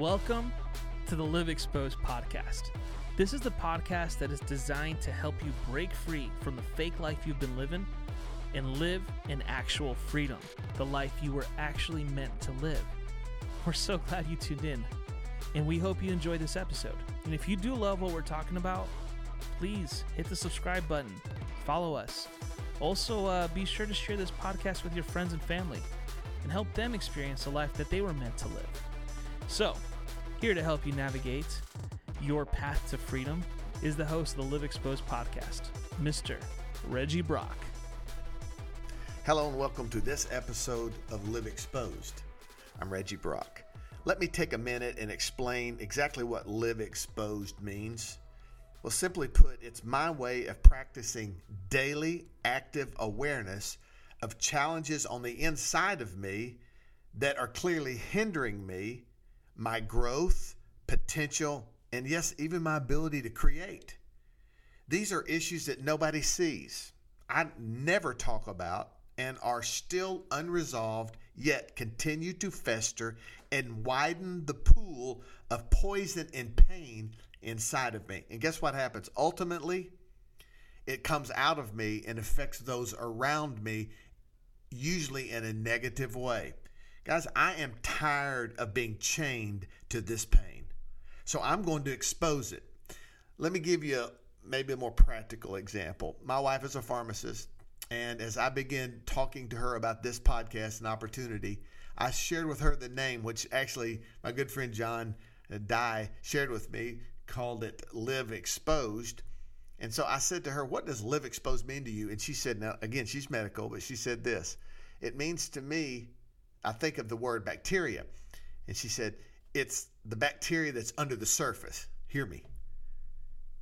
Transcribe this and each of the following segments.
Welcome to the Live Exposed podcast. This is the podcast that is designed to help you break free from the fake life you've been living and live in actual freedom, the life you were actually meant to live. We're so glad you tuned in, and we hope you enjoy this episode. And if you do love what we're talking about, please hit the subscribe button, follow us. Also, uh, be sure to share this podcast with your friends and family and help them experience the life that they were meant to live. So, here to help you navigate your path to freedom is the host of the Live Exposed podcast, Mr. Reggie Brock. Hello and welcome to this episode of Live Exposed. I'm Reggie Brock. Let me take a minute and explain exactly what Live Exposed means. Well, simply put, it's my way of practicing daily active awareness of challenges on the inside of me that are clearly hindering me, my growth, potential, and yes, even my ability to create. These are issues that nobody sees. I never talk about and are still unresolved, yet continue to fester and widen the pool of poison and pain inside of me. And guess what happens? Ultimately, it comes out of me and affects those around me, usually in a negative way. Guys, I am tired of being chained to this pain. So I'm going to expose it. Let me give you maybe a more practical example. My wife is a pharmacist. And as I began talking to her about this podcast and opportunity, I shared with her the name, which actually my good friend John uh, Dye shared with me, called it Live Exposed. And so I said to her, What does live exposed mean to you? And she said, Now, again, she's medical, but she said this It means to me, I think of the word bacteria. And she said, It's the bacteria that's under the surface. Hear me.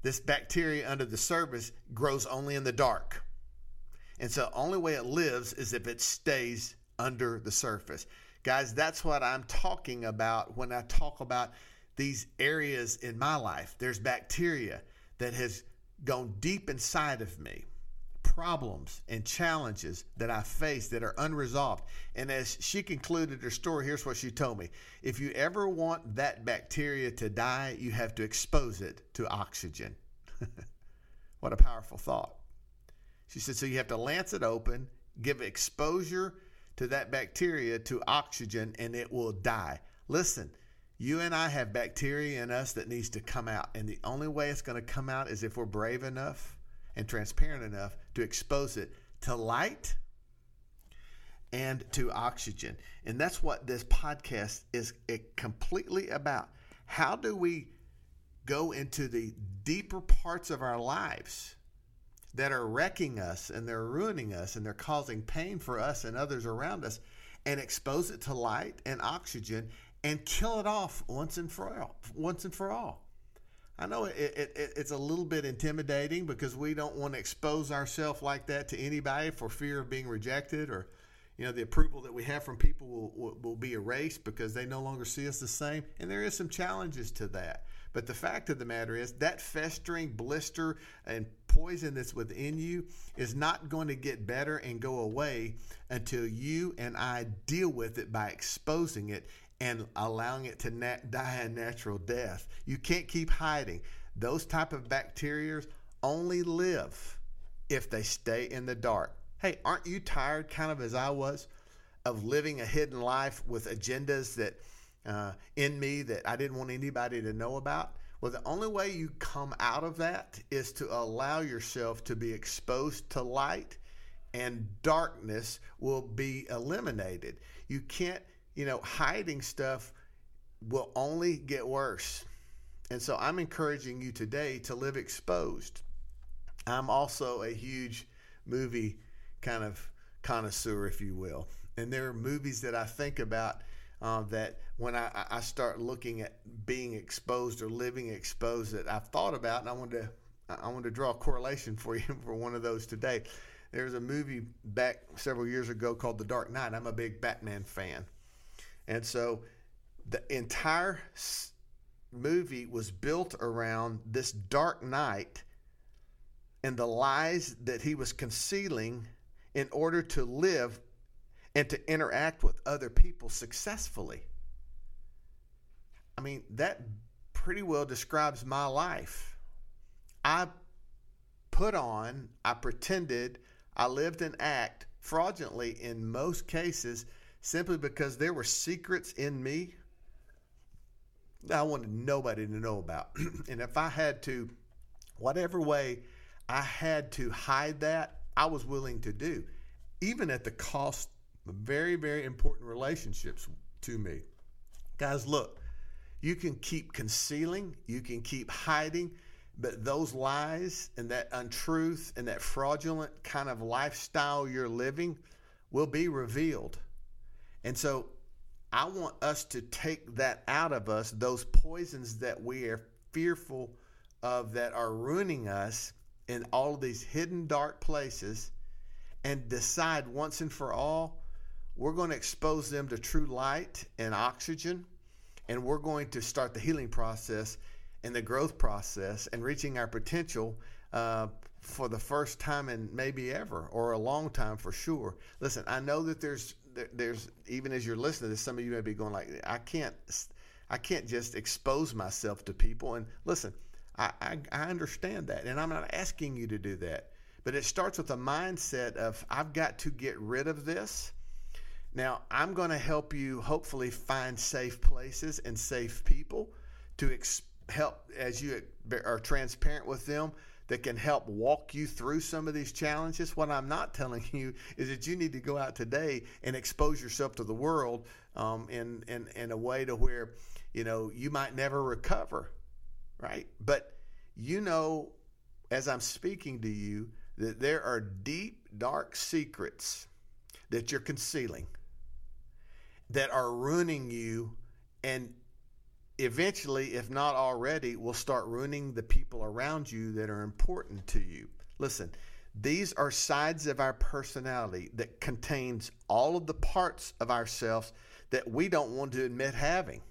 This bacteria under the surface grows only in the dark. And so the only way it lives is if it stays under the surface. Guys, that's what I'm talking about when I talk about these areas in my life. There's bacteria that has gone deep inside of me, problems and challenges that I face that are unresolved. And as she concluded her story, here's what she told me If you ever want that bacteria to die, you have to expose it to oxygen. what a powerful thought. She said, so you have to lance it open, give exposure to that bacteria to oxygen, and it will die. Listen, you and I have bacteria in us that needs to come out. And the only way it's going to come out is if we're brave enough and transparent enough to expose it to light and to oxygen. And that's what this podcast is completely about. How do we go into the deeper parts of our lives? that are wrecking us and they're ruining us and they're causing pain for us and others around us and expose it to light and oxygen and kill it off once and for all. Once and for all. I know it, it, it, it's a little bit intimidating because we don't want to expose ourselves like that to anybody for fear of being rejected or, you know, the approval that we have from people will, will, will be erased because they no longer see us the same. And there is some challenges to that. But the fact of the matter is that festering blister and poison that's within you is not going to get better and go away until you and I deal with it by exposing it and allowing it to nat- die a natural death. You can't keep hiding. Those type of bacteria only live if they stay in the dark. Hey, aren't you tired, kind of as I was, of living a hidden life with agendas that uh, in me that I didn't want anybody to know about? Well, the only way you come out of that is to allow yourself to be exposed to light and darkness will be eliminated. You can't, you know, hiding stuff will only get worse. And so I'm encouraging you today to live exposed. I'm also a huge movie kind of connoisseur, if you will. And there are movies that I think about uh, that when I, I start looking at being exposed or living exposed that I've thought about, and I wanted to I wanted to draw a correlation for you for one of those today. There's a movie back several years ago called The Dark Knight. I'm a big Batman fan, and so the entire movie was built around this Dark Knight and the lies that he was concealing in order to live and to interact with other people successfully. I mean, that pretty well describes my life. I put on, I pretended, I lived and act fraudulently in most cases simply because there were secrets in me that I wanted nobody to know about. and if I had to, whatever way I had to hide that, I was willing to do, even at the cost of very, very important relationships to me. Guys, look, you can keep concealing, you can keep hiding, but those lies and that untruth and that fraudulent kind of lifestyle you're living will be revealed. And so I want us to take that out of us, those poisons that we are fearful of that are ruining us in all of these hidden dark places, and decide once and for all we're going to expose them to true light and oxygen, and we're going to start the healing process and the growth process and reaching our potential uh, for the first time in maybe ever or a long time for sure. Listen, I know that there's there's even as you're listening to this, some of you may be going like, I can't, I can't just expose myself to people. And listen, I, I, I understand that, and I'm not asking you to do that. But it starts with a mindset of I've got to get rid of this. Now, I'm going to help you hopefully find safe places and safe people to ex- help as you are transparent with them that can help walk you through some of these challenges. What I'm not telling you is that you need to go out today and expose yourself to the world um, in, in, in a way to where, you know, you might never recover, right? But you know, as I'm speaking to you, that there are deep, dark secrets that you're concealing that are ruining you and eventually, if not already, will start ruining the people around you that are important to you. Listen, these are sides of our personality that contains all of the parts of ourselves that we don't want to admit having.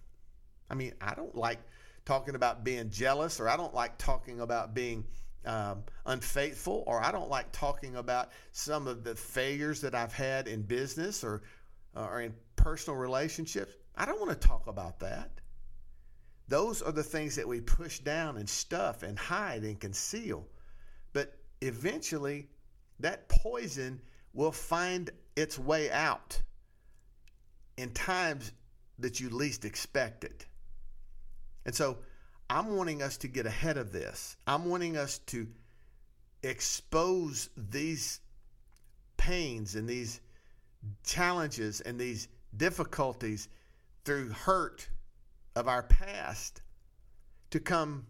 I mean, I don't like talking about being jealous, or I don't like talking about being um, unfaithful, or I don't like talking about some of the failures that I've had in business or or in personal relationships. I don't want to talk about that. Those are the things that we push down and stuff and hide and conceal. But eventually, that poison will find its way out in times that you least expect it. And so I'm wanting us to get ahead of this. I'm wanting us to expose these pains and these challenges and these difficulties through hurt of our past to come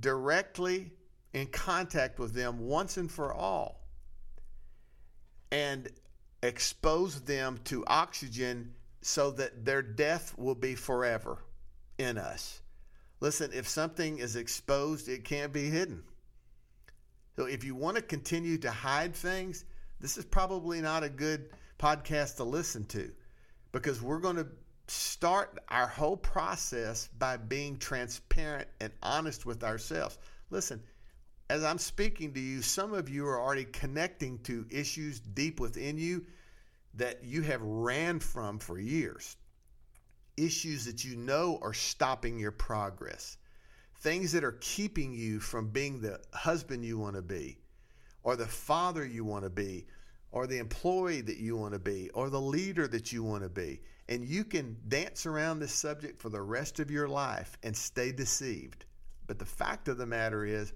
directly in contact with them once and for all and expose them to oxygen so that their death will be forever in us. Listen, if something is exposed, it can't be hidden. So if you want to continue to hide things, this is probably not a good podcast to listen to because we're going to start our whole process by being transparent and honest with ourselves. Listen, as I'm speaking to you, some of you are already connecting to issues deep within you that you have ran from for years. Issues that you know are stopping your progress. Things that are keeping you from being the husband you want to be, or the father you want to be, or the employee that you want to be, or the leader that you want to be. And you can dance around this subject for the rest of your life and stay deceived. But the fact of the matter is,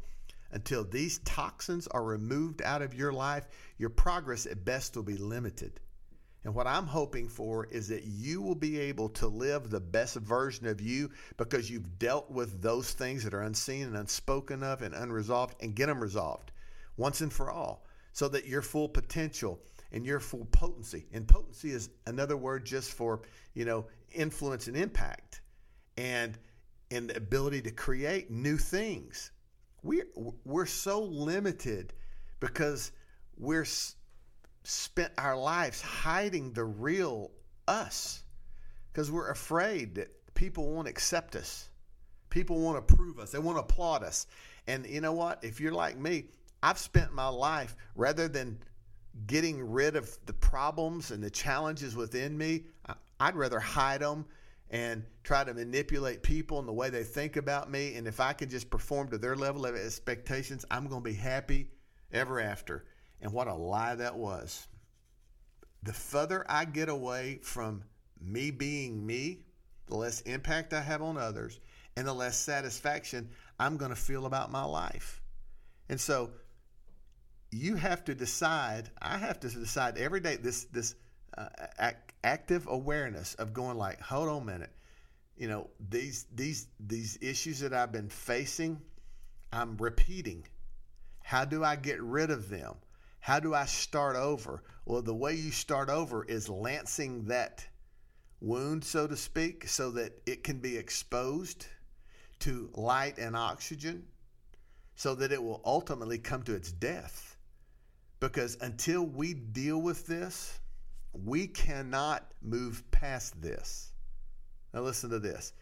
until these toxins are removed out of your life, your progress at best will be limited. And what I'm hoping for is that you will be able to live the best version of you because you've dealt with those things that are unseen and unspoken of and unresolved and get them resolved once and for all so that your full potential and your full potency. And potency is another word just for, you know, influence and impact and and the ability to create new things. We're we're so limited because we're spent our lives hiding the real us because we're afraid that people won't accept us. People won't approve us. They won't applaud us. And you know what? If you're like me, I've spent my life rather than getting rid of the problems and the challenges within me, I'd rather hide them and try to manipulate people and the way they think about me. And if I can just perform to their level of expectations, I'm going to be happy ever after. And what a lie that was. The further I get away from me being me, the less impact I have on others, and the less satisfaction I'm going to feel about my life. And so you have to decide, I have to decide every day this this uh, act, active awareness of going like, hold on a minute, you know these these these issues that I've been facing, I'm repeating. How do I get rid of them? How do I start over? Well, the way you start over is lancing that wound, so to speak, so that it can be exposed to light and oxygen, so that it will ultimately come to its death. Because until we deal with this, we cannot move past this. Now, listen to this.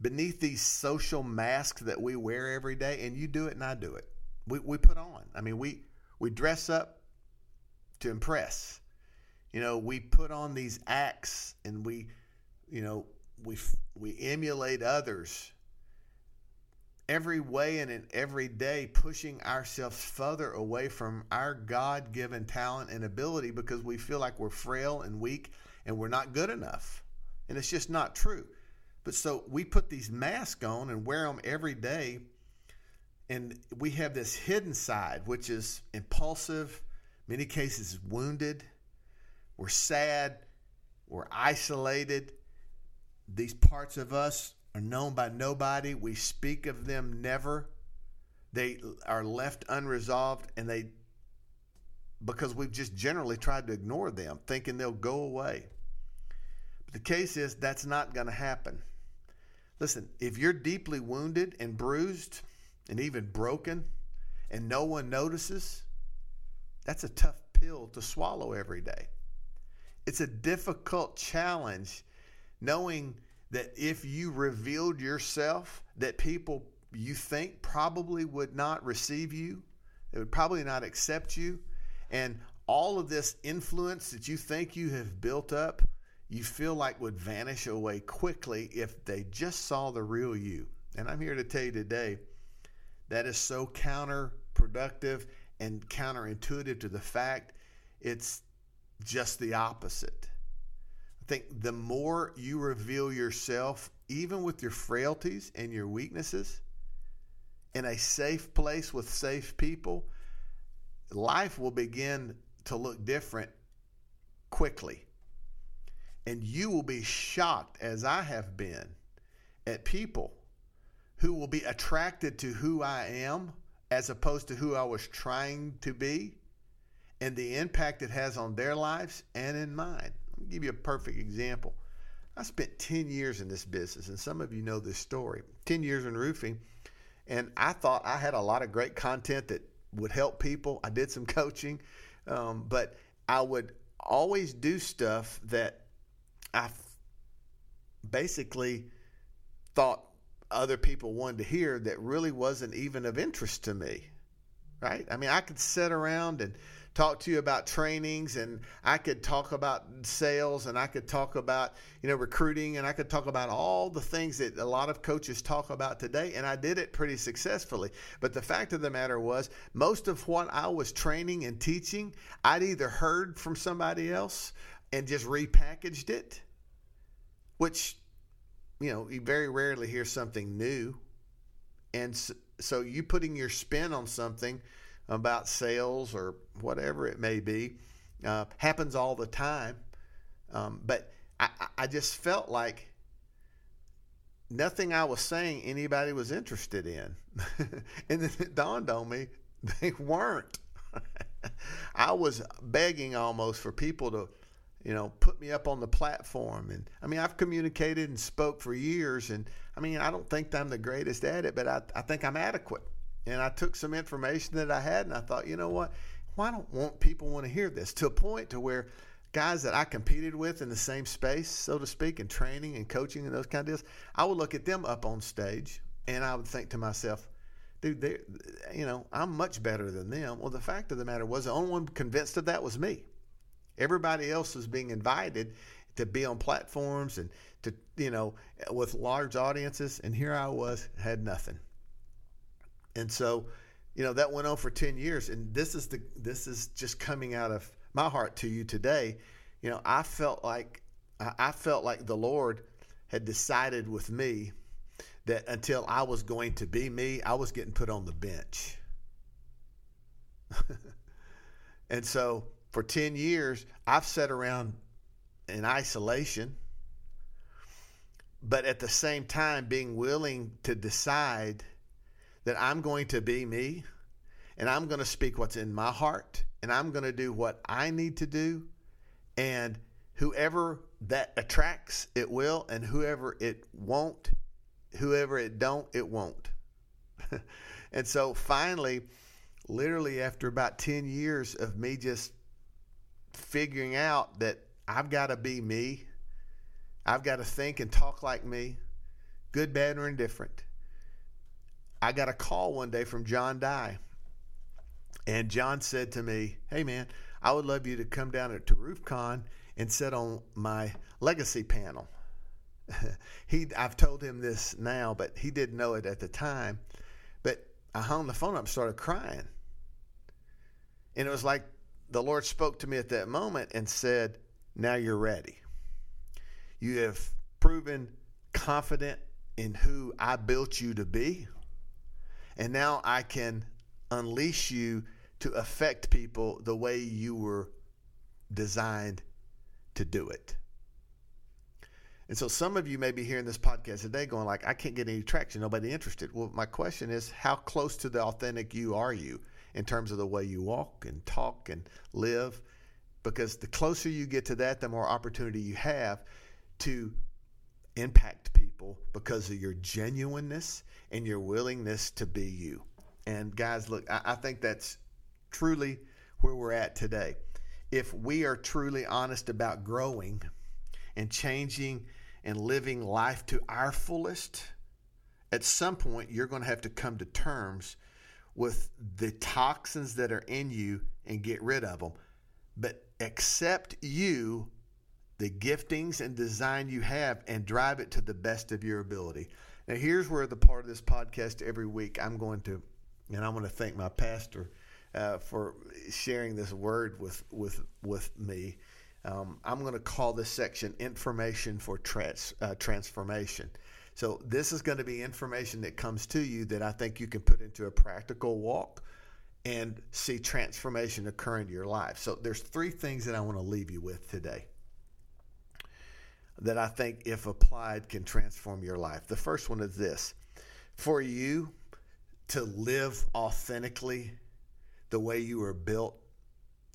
Beneath these social masks that we wear every day, and you do it and I do it, we, we put on. I mean, we, we dress up to impress. You know, we put on these acts and we, you know, we, we emulate others every way and in every day pushing ourselves further away from our God given talent and ability because we feel like we're frail and weak and we're not good enough. And it's just not true. But so we put these masks on and wear them every day. And we have this hidden side, which is impulsive, many cases wounded. We're sad. We're isolated. These parts of us are known by nobody. We speak of them never. They are left unresolved and they because we've just generally tried to ignore them, thinking they'll go away. But the case is that's not going to happen. Listen, if you're deeply wounded and bruised and even broken and no one notices, that's a tough pill to swallow every day. It's a difficult challenge knowing that if you revealed yourself, that people you think probably would not receive you, they would probably not accept you, and all of this influence that you think you have built up, you feel like would vanish away quickly if they just saw the real you. And I'm here to tell you today that is so counterproductive and counterintuitive to the fact it's just the opposite think the more you reveal yourself, even with your frailties and your weaknesses, in a safe place with safe people, life will begin to look different quickly. And you will be shocked, as I have been, at people who will be attracted to who I am as opposed to who I was trying to be and the impact it has on their lives and in mine give you a perfect example. I spent 10 years in this business, and some of you know this story 10 years in roofing. And I thought I had a lot of great content that would help people. I did some coaching, um, but I would always do stuff that I basically thought other people wanted to hear that really wasn't even of interest to me. Right? I mean, I could sit around and talk to you about trainings and I could talk about sales and I could talk about, you know, recruiting and I could talk about all the things that a lot of coaches talk about today and I did it pretty successfully. But the fact of the matter was most of what I was training and teaching, I'd either heard from somebody else and just repackaged it, which you know, you very rarely hear something new. And so, so you putting your spin on something about sales or whatever it may be. Uh, happens all the time. Um, but I, I just felt like nothing I was saying anybody was interested in. and then it dawned on me they weren't. I was begging almost for people to, you know, put me up on the platform. And I mean, I've communicated and spoke for years. And I mean, I don't think I'm the greatest at it, but I, I think I'm adequate. And I took some information that I had and I thought, you know what? Why don't want people want to hear this to a point to where guys that I competed with in the same space, so to speak, in training and coaching and those kind of deals, I would look at them up on stage and I would think to myself, dude, they you know, I'm much better than them. Well, the fact of the matter was the only one convinced of that was me. Everybody else was being invited to be on platforms and to you know with large audiences and here I was had nothing. And so, you know, that went on for 10 years and this is the this is just coming out of my heart to you today. You know, I felt like I felt like the Lord had decided with me that until I was going to be me, I was getting put on the bench. and so for 10 years, I've sat around in isolation, but at the same time, being willing to decide that I'm going to be me and I'm going to speak what's in my heart and I'm going to do what I need to do. And whoever that attracts, it will, and whoever it won't, whoever it don't, it won't. and so finally, literally after about 10 years of me just figuring out that I've got to be me, I've got to think and talk like me, good, bad, or indifferent. I got a call one day from John Dye. And John said to me, Hey, man, I would love you to come down to RoofCon and sit on my legacy panel. he, I've told him this now, but he didn't know it at the time. But I hung the phone up and started crying. And it was like the Lord spoke to me at that moment and said, Now you're ready. You have proven confident in who I built you to be. And now I can unleash you to affect people the way you were designed to do it. And so some of you may be hearing this podcast today going like, I can't get any traction, nobody interested. Well, my question is, how close to the authentic you are you in terms of the way you walk and talk and live? Because the closer you get to that, the more opportunity you have to impact people because of your genuineness and your willingness to be you. And guys, look, I, I think that's truly where we're at today if we are truly honest about growing and changing and living life to our fullest, at some point you're going to have to come to terms with the toxins that are in you and get rid of them. But accept you, the giftings and design you have, and drive it to the best of your ability. Now, here's where the part of this podcast every week I'm going to, and I'm going to thank my pastor uh, for sharing this word with with with me. Um, I'm going to call this section "Information for trans, uh, Transformation." So this is going to be information that comes to you that I think you can put into a practical walk and see transformation occur in your life. So there's three things that I want to leave you with today that I think, if applied, can transform your life. The first one is this: for you to live authentically the way you were built,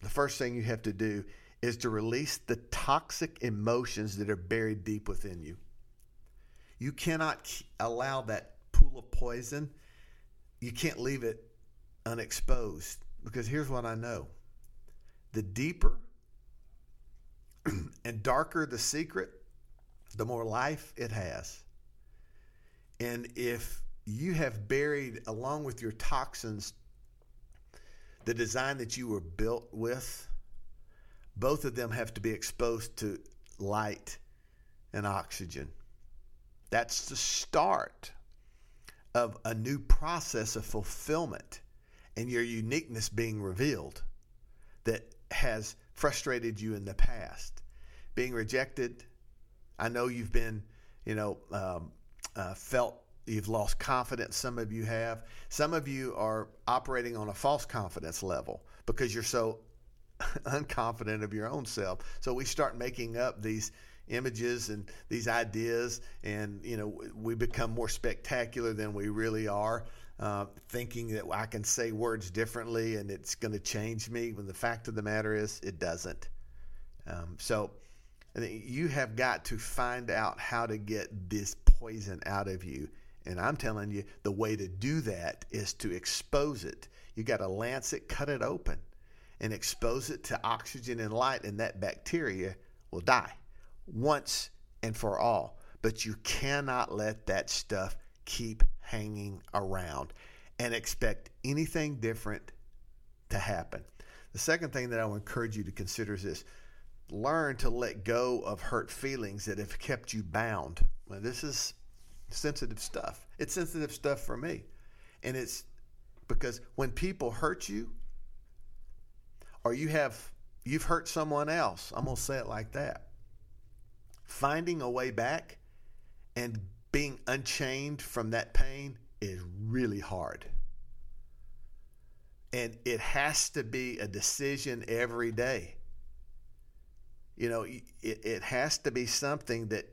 the first thing you have to do is to release the toxic emotions that are buried deep within you. You cannot allow that pool of poison, you can't leave it unexposed because here's what I know the deeper and darker the secret, the more life it has. And if you have buried, along with your toxins, the design that you were built with, both of them have to be exposed to light and oxygen. That's the start of a new process of fulfillment and your uniqueness being revealed that has frustrated you in the past. Being rejected, I know you've been, you know, um, uh, felt You've lost confidence, some of you have. Some of you are operating on a false confidence level because you're so unconfident of your own self. So we start making up these images and these ideas, and you know we become more spectacular than we really are, uh, thinking that I can say words differently and it's going to change me. When the fact of the matter is, it doesn't. Um, so you have got to find out how to get this poison out of you and I'm telling you, the way to do that is to expose it. You got to lance it, cut it open, and expose it to oxygen and light, and that bacteria will die once and for all. But you cannot let that stuff keep hanging around and expect anything different to happen. The second thing that I would encourage you to consider is this learn to let go of hurt feelings that have kept you bound. Well, this is sensitive stuff. It's sensitive stuff for me. And it's because when people hurt you or you have you've hurt someone else, I'm going to say it like that. Finding a way back and being unchained from that pain is really hard. And it has to be a decision every day. You know, it, it has to be something that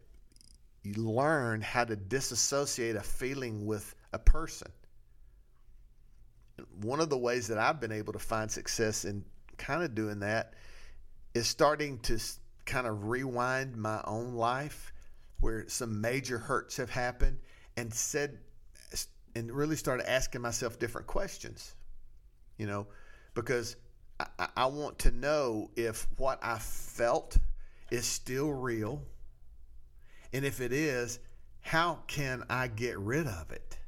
you learn how to disassociate a feeling with a person. One of the ways that I've been able to find success in kind of doing that is starting to kind of rewind my own life where some major hurts have happened and said and really started asking myself different questions you know because I, want to know if what i felt is still real and if it is how can i get rid of it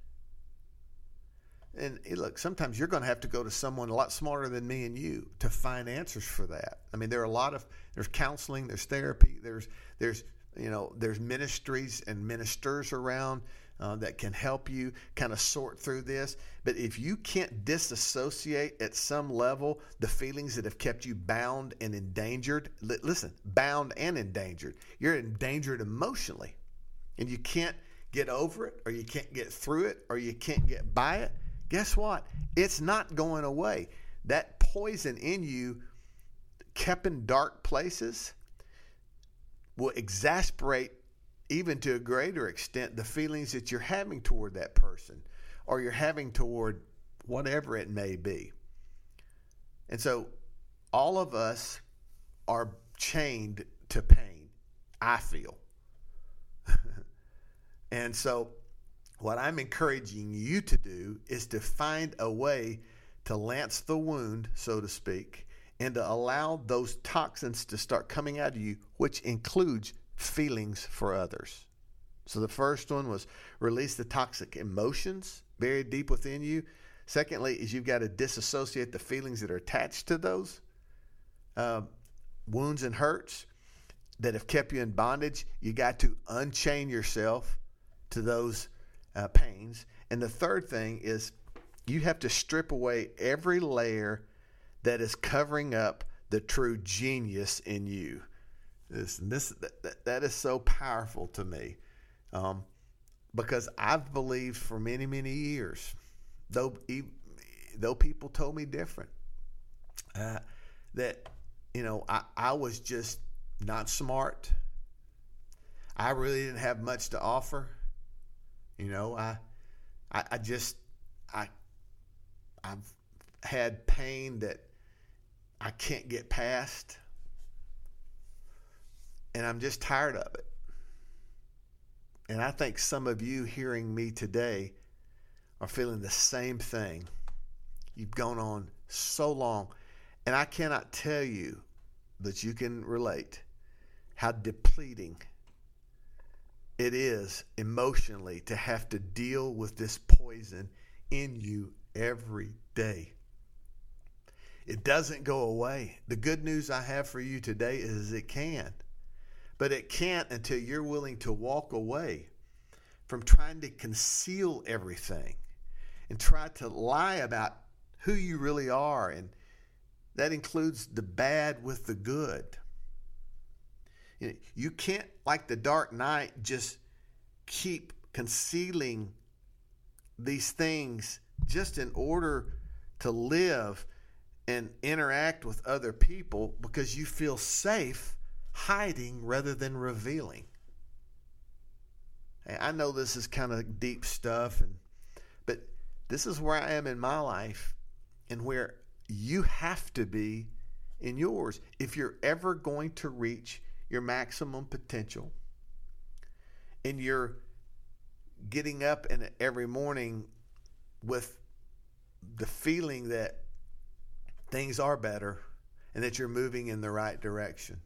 and eh, look, sometimes you're going to have to go to someone a lot smarter than me and you to find answers for that. I mean, there are a lot of there's counseling, there's therapy, there's there's you know there's ministries and ministers around uh, that can help you kind of sort through this. But if you can't disassociate at some level the feelings that have kept you bound and endangered, li- listen, bound and endangered, you're endangered emotionally, and you can't get over it, or you can't get through it, or you can't get by it guess what? It's not going away. That poison in you, kept in dark places, will exasperate even to a greater extent the feelings that you're having toward that person or you're having toward whatever it may be. And so all of us are chained to pain, I feel. and so what I'm encouraging you to do is to find a way to lance the wound, so to speak, and to allow those toxins to start coming out of you, which includes feelings for others. So the first one was release the toxic emotions buried deep within you. Secondly, is you've got to disassociate the feelings that are attached to those uh, wounds and hurts that have kept you in bondage. You got to unchain yourself to those uh, pains. And the third thing is you have to strip away every layer that is covering up the true genius in you. This, this that, that is so powerful to me, um, because I've believed for many many years, though though people told me different, uh, that you know I, I was just not smart. I really didn't have much to offer. You know, I, I, I just, I, I've had pain that I can't get past, and I'm just tired of it. And I think some of you hearing me today are feeling the same thing. You've gone on so long, and I cannot tell you that you can relate how depleting it is emotionally to have to deal with this poison in you every day. It doesn't go away. The good news I have for you today is it can. But it can't until you're willing to walk away from trying to conceal everything and try to lie about who you really are. And that includes the bad with the good. You can't, like the Dark Knight, just keep concealing these things just in order to live and interact with other people because you feel safe hiding rather than revealing. I know this is kind of deep stuff and but this is where I am in my life and where you have to be in yours if you're ever going to reach your maximum potential and you're getting up in every morning with the feeling that things are better and that you're moving in the right direction.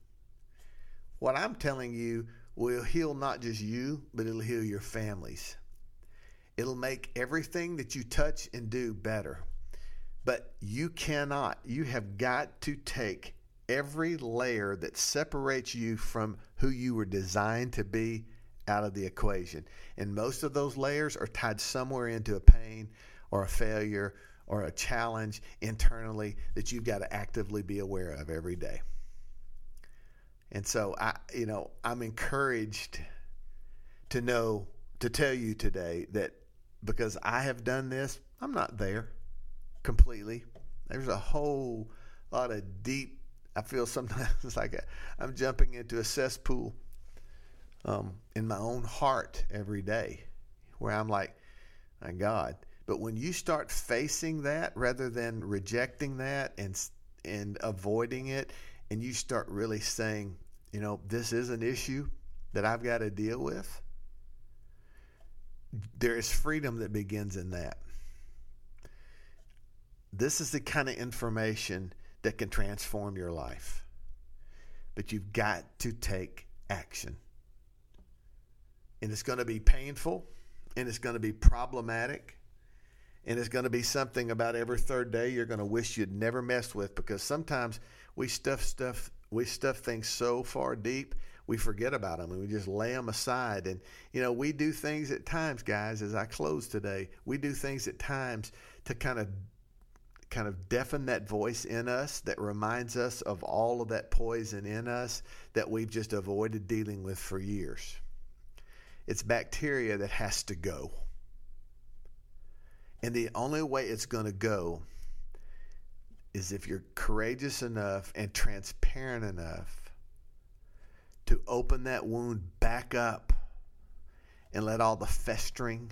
What I'm telling you will heal not just you, but it'll heal your families. It'll make everything that you touch and do better. But you cannot, you have got to take every layer that separates you from who you were designed to be out of the equation. And most of those layers are tied somewhere into a pain or a failure or a challenge internally that you've got to actively be aware of every day. And so I you know, I'm encouraged to know to tell you today that because I have done this, I'm not there completely. There's a whole lot of deep I feel sometimes like I'm jumping into a cesspool um, in my own heart every day where I'm like, my God. But when you start facing that rather than rejecting that and and avoiding it, and you start really saying, you know, this is an issue that I've got to deal with, there is freedom that begins in that. This is the kind of information that can transform your life. But you've got to take action. And it's going to be painful and it's going to be problematic and it's going to be something about every third day you're going to wish you'd never messed with because sometimes we stuff stuff we stuff things so far deep we forget about them and we just lay them aside and you know we do things at times guys as i close today we do things at times to kind of kind of deafen that voice in us that reminds us of all of that poison in us that we've just avoided dealing with for years. It's bacteria that has to go. And the only way it's going to go is if you're courageous enough and transparent enough to open that wound back up and let all the festering,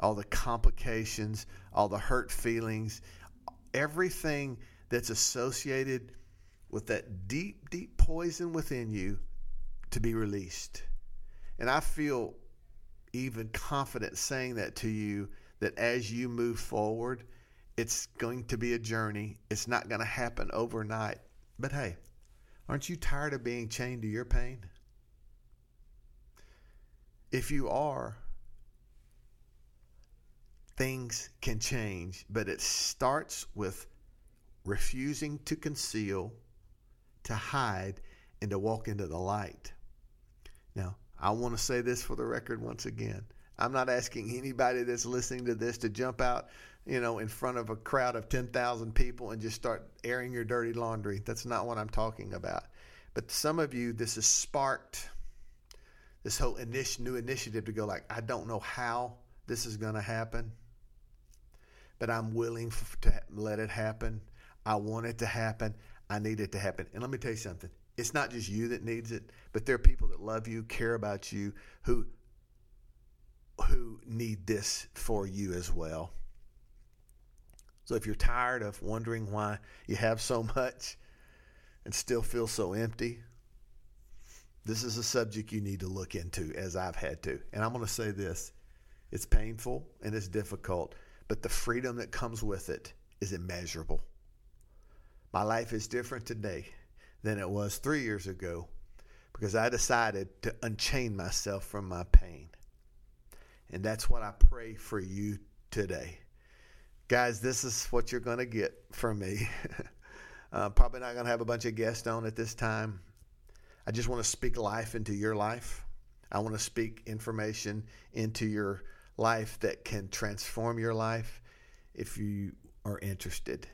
all the complications, all the hurt feelings, everything that's associated with that deep, deep poison within you to be released. And I feel even confident saying that to you that as you move forward, it's going to be a journey. It's not going to happen overnight. But hey, aren't you tired of being chained to your pain? If you are, things can change, but it starts with refusing to conceal, to hide, and to walk into the light. Now, I want to say this for the record once again. I'm not asking anybody that's listening to this to jump out, you know, in front of a crowd of 10,000 people and just start airing your dirty laundry. That's not what I'm talking about. But some of you, this has sparked this whole new initiative to go like, I don't know how this is going to happen but I'm willing to let it happen. I want it to happen. I need it to happen. And let me tell you something. It's not just you that needs it, but there are people that love you, care about you, who who need this for you as well. So if you're tired of wondering why you have so much and still feel so empty, this is a subject you need to look into as I've had to. And I'm going to say this. It's painful and it's difficult, but the freedom that comes with it is immeasurable. My life is different today than it was three years ago because I decided to unchain myself from my pain. And that's what I pray for you today. Guys, this is what you're going to get from me. uh, probably not going to have a bunch of guests on at this time. I just want to speak life into your life. I want to speak information into your life that can transform your life if you are interested.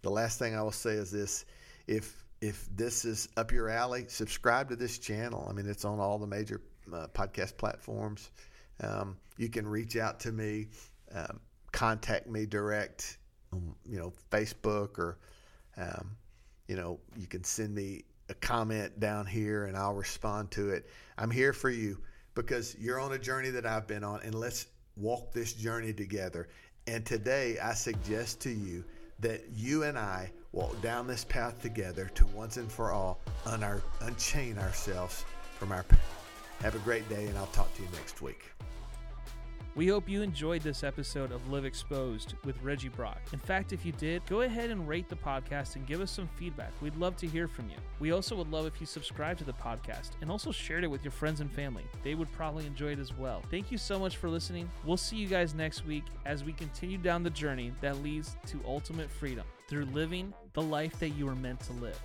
The last thing I will say is this if if this is up your alley, subscribe to this channel. I mean, it's on all the major uh, podcast platforms. Um, you can reach out to me, um, contact me direct, um, you know, Facebook or, um, you know, you can send me a comment down here and I'll respond to it. I'm here for you because you're on a journey that I've been on, and let's walk this journey together. And today, I suggest to you that you and I walk down this path together to once and for all un- unchain ourselves from our. Have a great day, and I'll talk to you next week. We hope you enjoyed this episode of Live Exposed with Reggie Brock. In fact, if you did, go ahead and rate the podcast and give us some feedback. We'd love to hear from you. We also would love if you subscribe to the podcast and also shared it with your friends and family. They would probably enjoy it as well. Thank you so much for listening. We'll see you guys next week as we continue down the journey that leads to ultimate freedom through living the life that you were meant to live.